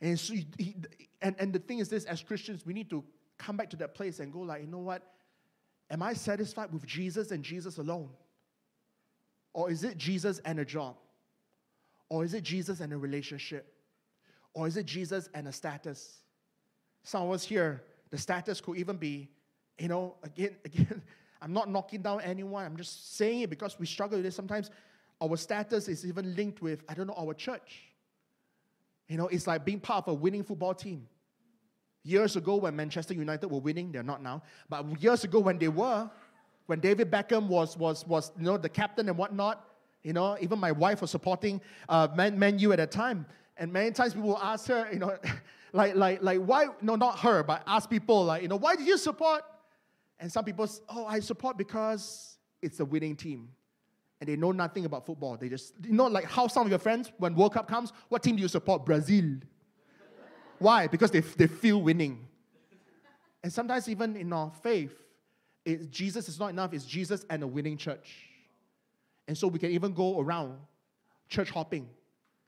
And, so he, and, and the thing is this as Christians, we need to come back to that place and go, like, you know what? Am I satisfied with Jesus and Jesus alone? Or is it Jesus and a job? Or is it Jesus and a relationship? Or is it Jesus and a status? Some of us here, the status could even be, you know, again, again, I'm not knocking down anyone. I'm just saying it because we struggle with this. Sometimes our status is even linked with, I don't know, our church. You know, it's like being part of a winning football team. Years ago, when Manchester United were winning, they're not now, but years ago when they were, when David Beckham was, was, was you know, the captain and whatnot, you know, even my wife was supporting uh, Man, Man U at that time. And many times people will ask her, you know, like, like, like, why, no, not her, but ask people, like, you know, why did you support? And some people, oh, I support because it's a winning team. And they know nothing about football. They just, you know, like how some of your friends, when World Cup comes, what team do you support? Brazil. Why? Because they, they feel winning. And sometimes, even in our faith, it, Jesus is not enough, it's Jesus and a winning church. And so we can even go around church hopping,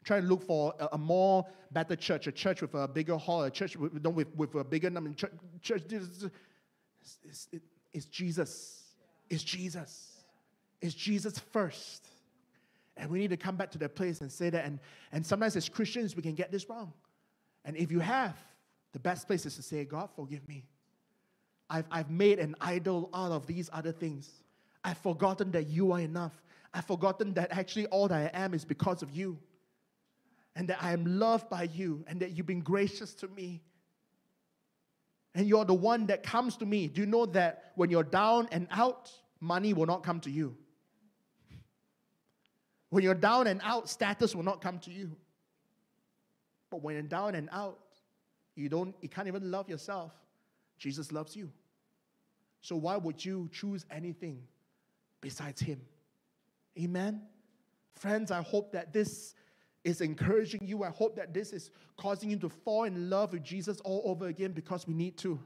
trying to look for a, a more better church, a church with a bigger hall, a church with, with, with a bigger number. Church, church it's, it's, it's Jesus. It's Jesus. It's Jesus first. And we need to come back to that place and say that. And, and sometimes as Christians, we can get this wrong. And if you have, the best place is to say, God, forgive me. I've, I've made an idol out of these other things. I've forgotten that you are enough. I've forgotten that actually all that I am is because of you. And that I am loved by you and that you've been gracious to me. And you're the one that comes to me. Do you know that when you're down and out, money will not come to you? When you're down and out, status will not come to you. But when you're down and out, you don't you can't even love yourself. Jesus loves you. So why would you choose anything besides him? Amen. Friends, I hope that this is encouraging you. I hope that this is causing you to fall in love with Jesus all over again because we need to.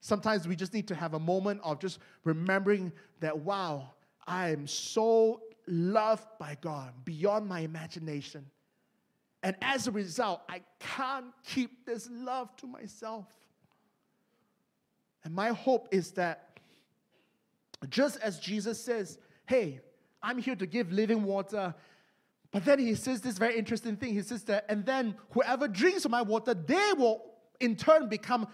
Sometimes we just need to have a moment of just remembering that, wow, I am so loved by God beyond my imagination. And as a result, I can't keep this love to myself. And my hope is that just as Jesus says, hey, I'm here to give living water. But then he says this very interesting thing. He says that, and then whoever drinks of my water, they will in turn become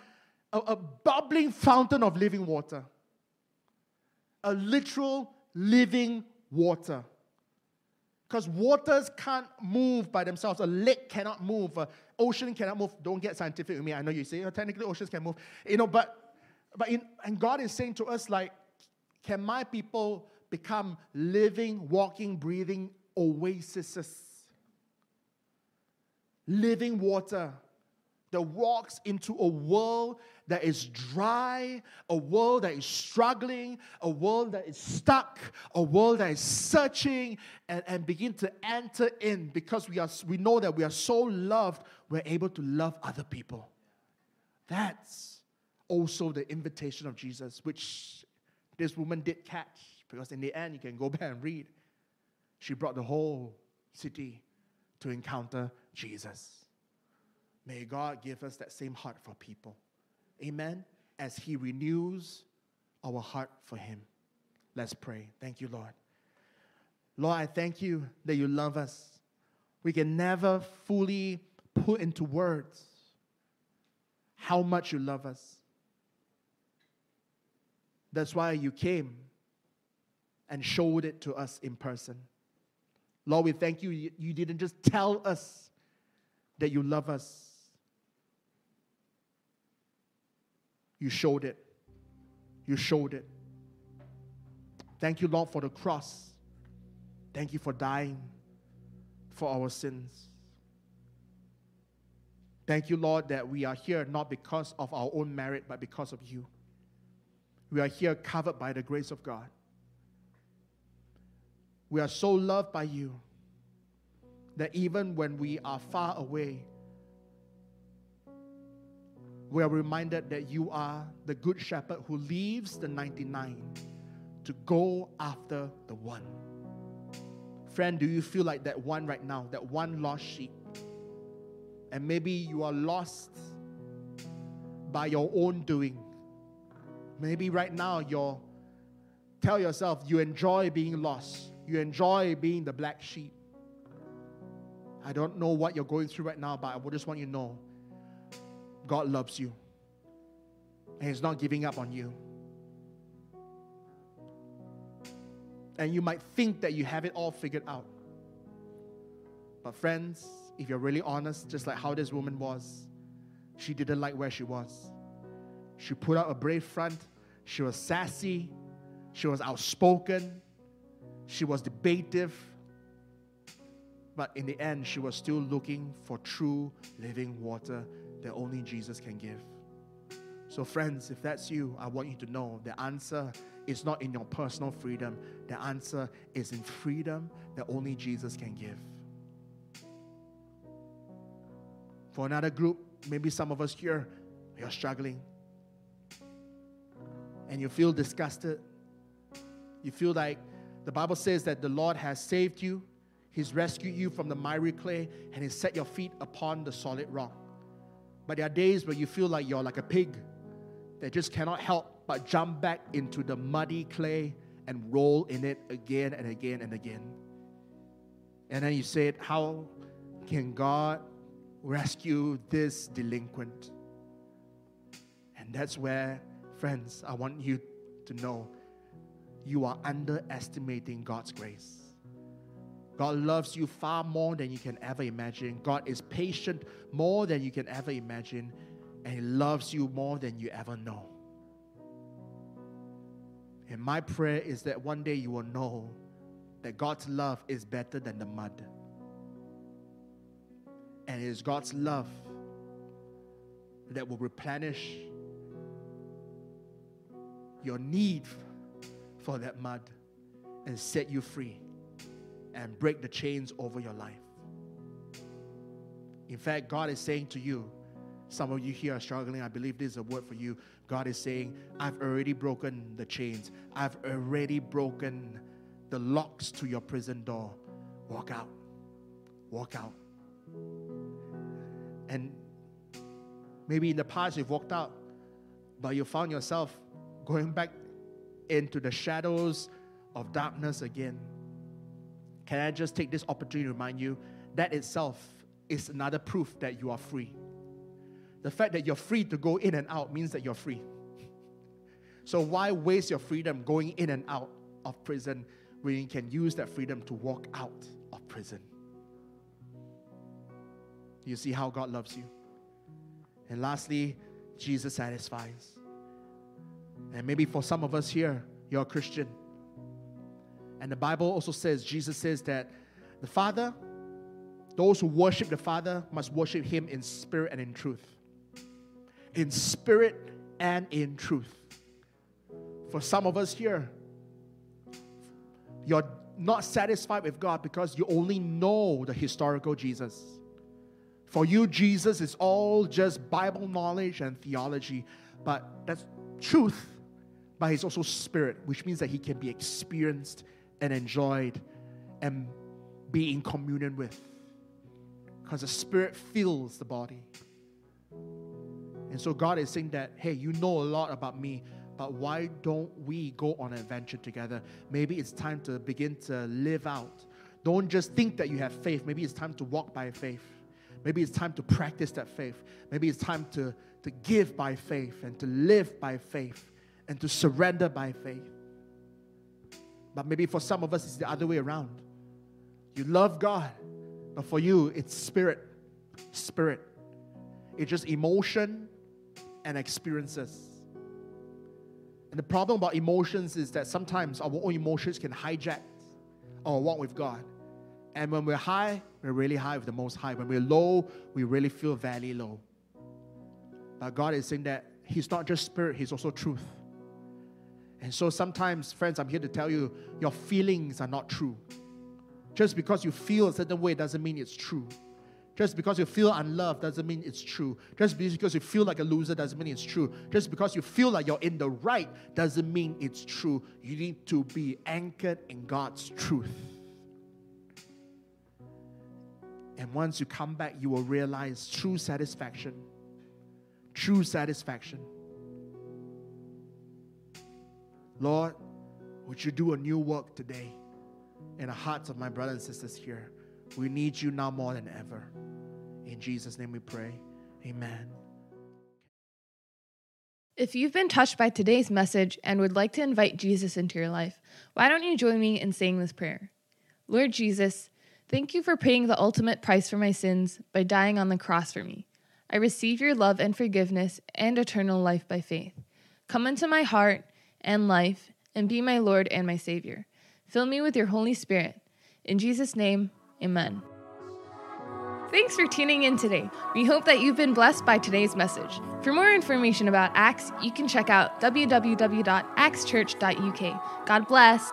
a, a bubbling fountain of living water. A literal living water. Because waters can't move by themselves. A lake cannot move. An ocean cannot move. Don't get scientific with me. I know you say, oh, technically oceans can move. You know, but, but in, and God is saying to us, like, can my people become living, walking, breathing oases. Living water that walks into a world that is dry, a world that is struggling, a world that is stuck, a world that is searching, and, and begin to enter in because we, are, we know that we are so loved, we're able to love other people. That's also the invitation of Jesus, which this woman did catch. Because in the end, you can go back and read. She brought the whole city to encounter Jesus. May God give us that same heart for people. Amen. As He renews our heart for Him. Let's pray. Thank you, Lord. Lord, I thank you that you love us. We can never fully put into words how much you love us. That's why you came and showed it to us in person. Lord, we thank you. You didn't just tell us that you love us, you showed it. You showed it. Thank you, Lord, for the cross. Thank you for dying for our sins. Thank you, Lord, that we are here not because of our own merit, but because of you. We are here covered by the grace of God. We are so loved by you that even when we are far away, we are reminded that you are the good shepherd who leaves the 99 to go after the one. Friend, do you feel like that one right now, that one lost sheep? And maybe you are lost by your own doing. Maybe right now you're tell yourself you enjoy being lost. You enjoy being the black sheep. I don't know what you're going through right now, but I would just want you to know God loves you. And He's not giving up on you. And you might think that you have it all figured out. But, friends, if you're really honest, just like how this woman was, she didn't like where she was. She put out a brave front, she was sassy, she was outspoken, she was debative, but in the end, she was still looking for true living water that only Jesus can give. So, friends, if that's you, I want you to know the answer is not in your personal freedom, the answer is in freedom that only Jesus can give. For another group, maybe some of us here, you're struggling and you feel disgusted. You feel like the Bible says that the Lord has saved you, He's rescued you from the miry clay, and He's set your feet upon the solid rock. But there are days where you feel like you're like a pig that just cannot help but jump back into the muddy clay and roll in it again and again and again. And then you say, How can God rescue this delinquent? And that's where, friends, I want you to know you are underestimating God's grace. God loves you far more than you can ever imagine. God is patient more than you can ever imagine. And He loves you more than you ever know. And my prayer is that one day you will know that God's love is better than the mud. And it is God's love that will replenish your need for that mud and set you free and break the chains over your life. In fact, God is saying to you, some of you here are struggling. I believe this is a word for you. God is saying, I've already broken the chains, I've already broken the locks to your prison door. Walk out. Walk out. And maybe in the past you've walked out, but you found yourself going back into the shadows of darkness again. Can I just take this opportunity to remind you that itself is another proof that you are free. The fact that you're free to go in and out means that you're free. So, why waste your freedom going in and out of prison when you can use that freedom to walk out of prison? You see how God loves you. And lastly, Jesus satisfies. And maybe for some of us here, you're a Christian. And the Bible also says, Jesus says that the Father, those who worship the Father must worship Him in spirit and in truth. In spirit and in truth. For some of us here, you're not satisfied with God because you only know the historical Jesus. For you, Jesus is all just Bible knowledge and theology, but that's truth but He's also spirit, which means that He can be experienced and enjoyed and be in communion with. Because the spirit fills the body. And so God is saying that, hey, you know a lot about me, but why don't we go on an adventure together? Maybe it's time to begin to live out. Don't just think that you have faith. Maybe it's time to walk by faith. Maybe it's time to practice that faith. Maybe it's time to, to give by faith and to live by faith and to surrender by faith. But maybe for some of us, it's the other way around. You love God, but for you, it's spirit. Spirit. It's just emotion and experiences. And the problem about emotions is that sometimes our own emotions can hijack our walk with God. And when we're high, we're really high with the most high. When we're low, we really feel very low. But God is saying that He's not just spirit, He's also truth. And so sometimes, friends, I'm here to tell you your feelings are not true. Just because you feel a certain way doesn't mean it's true. Just because you feel unloved doesn't mean it's true. Just because you feel like a loser doesn't mean it's true. Just because you feel like you're in the right doesn't mean it's true. You need to be anchored in God's truth. And once you come back, you will realize true satisfaction. True satisfaction. Lord, would you do a new work today in the hearts of my brothers and sisters here? We need you now more than ever. In Jesus' name we pray. Amen. If you've been touched by today's message and would like to invite Jesus into your life, why don't you join me in saying this prayer? Lord Jesus, Thank you for paying the ultimate price for my sins by dying on the cross for me. I receive your love and forgiveness and eternal life by faith. Come into my heart and life and be my Lord and my Savior. Fill me with your Holy Spirit. In Jesus' name, amen. Thanks for tuning in today. We hope that you've been blessed by today's message. For more information about Acts, you can check out www.axchurch.uk. God bless.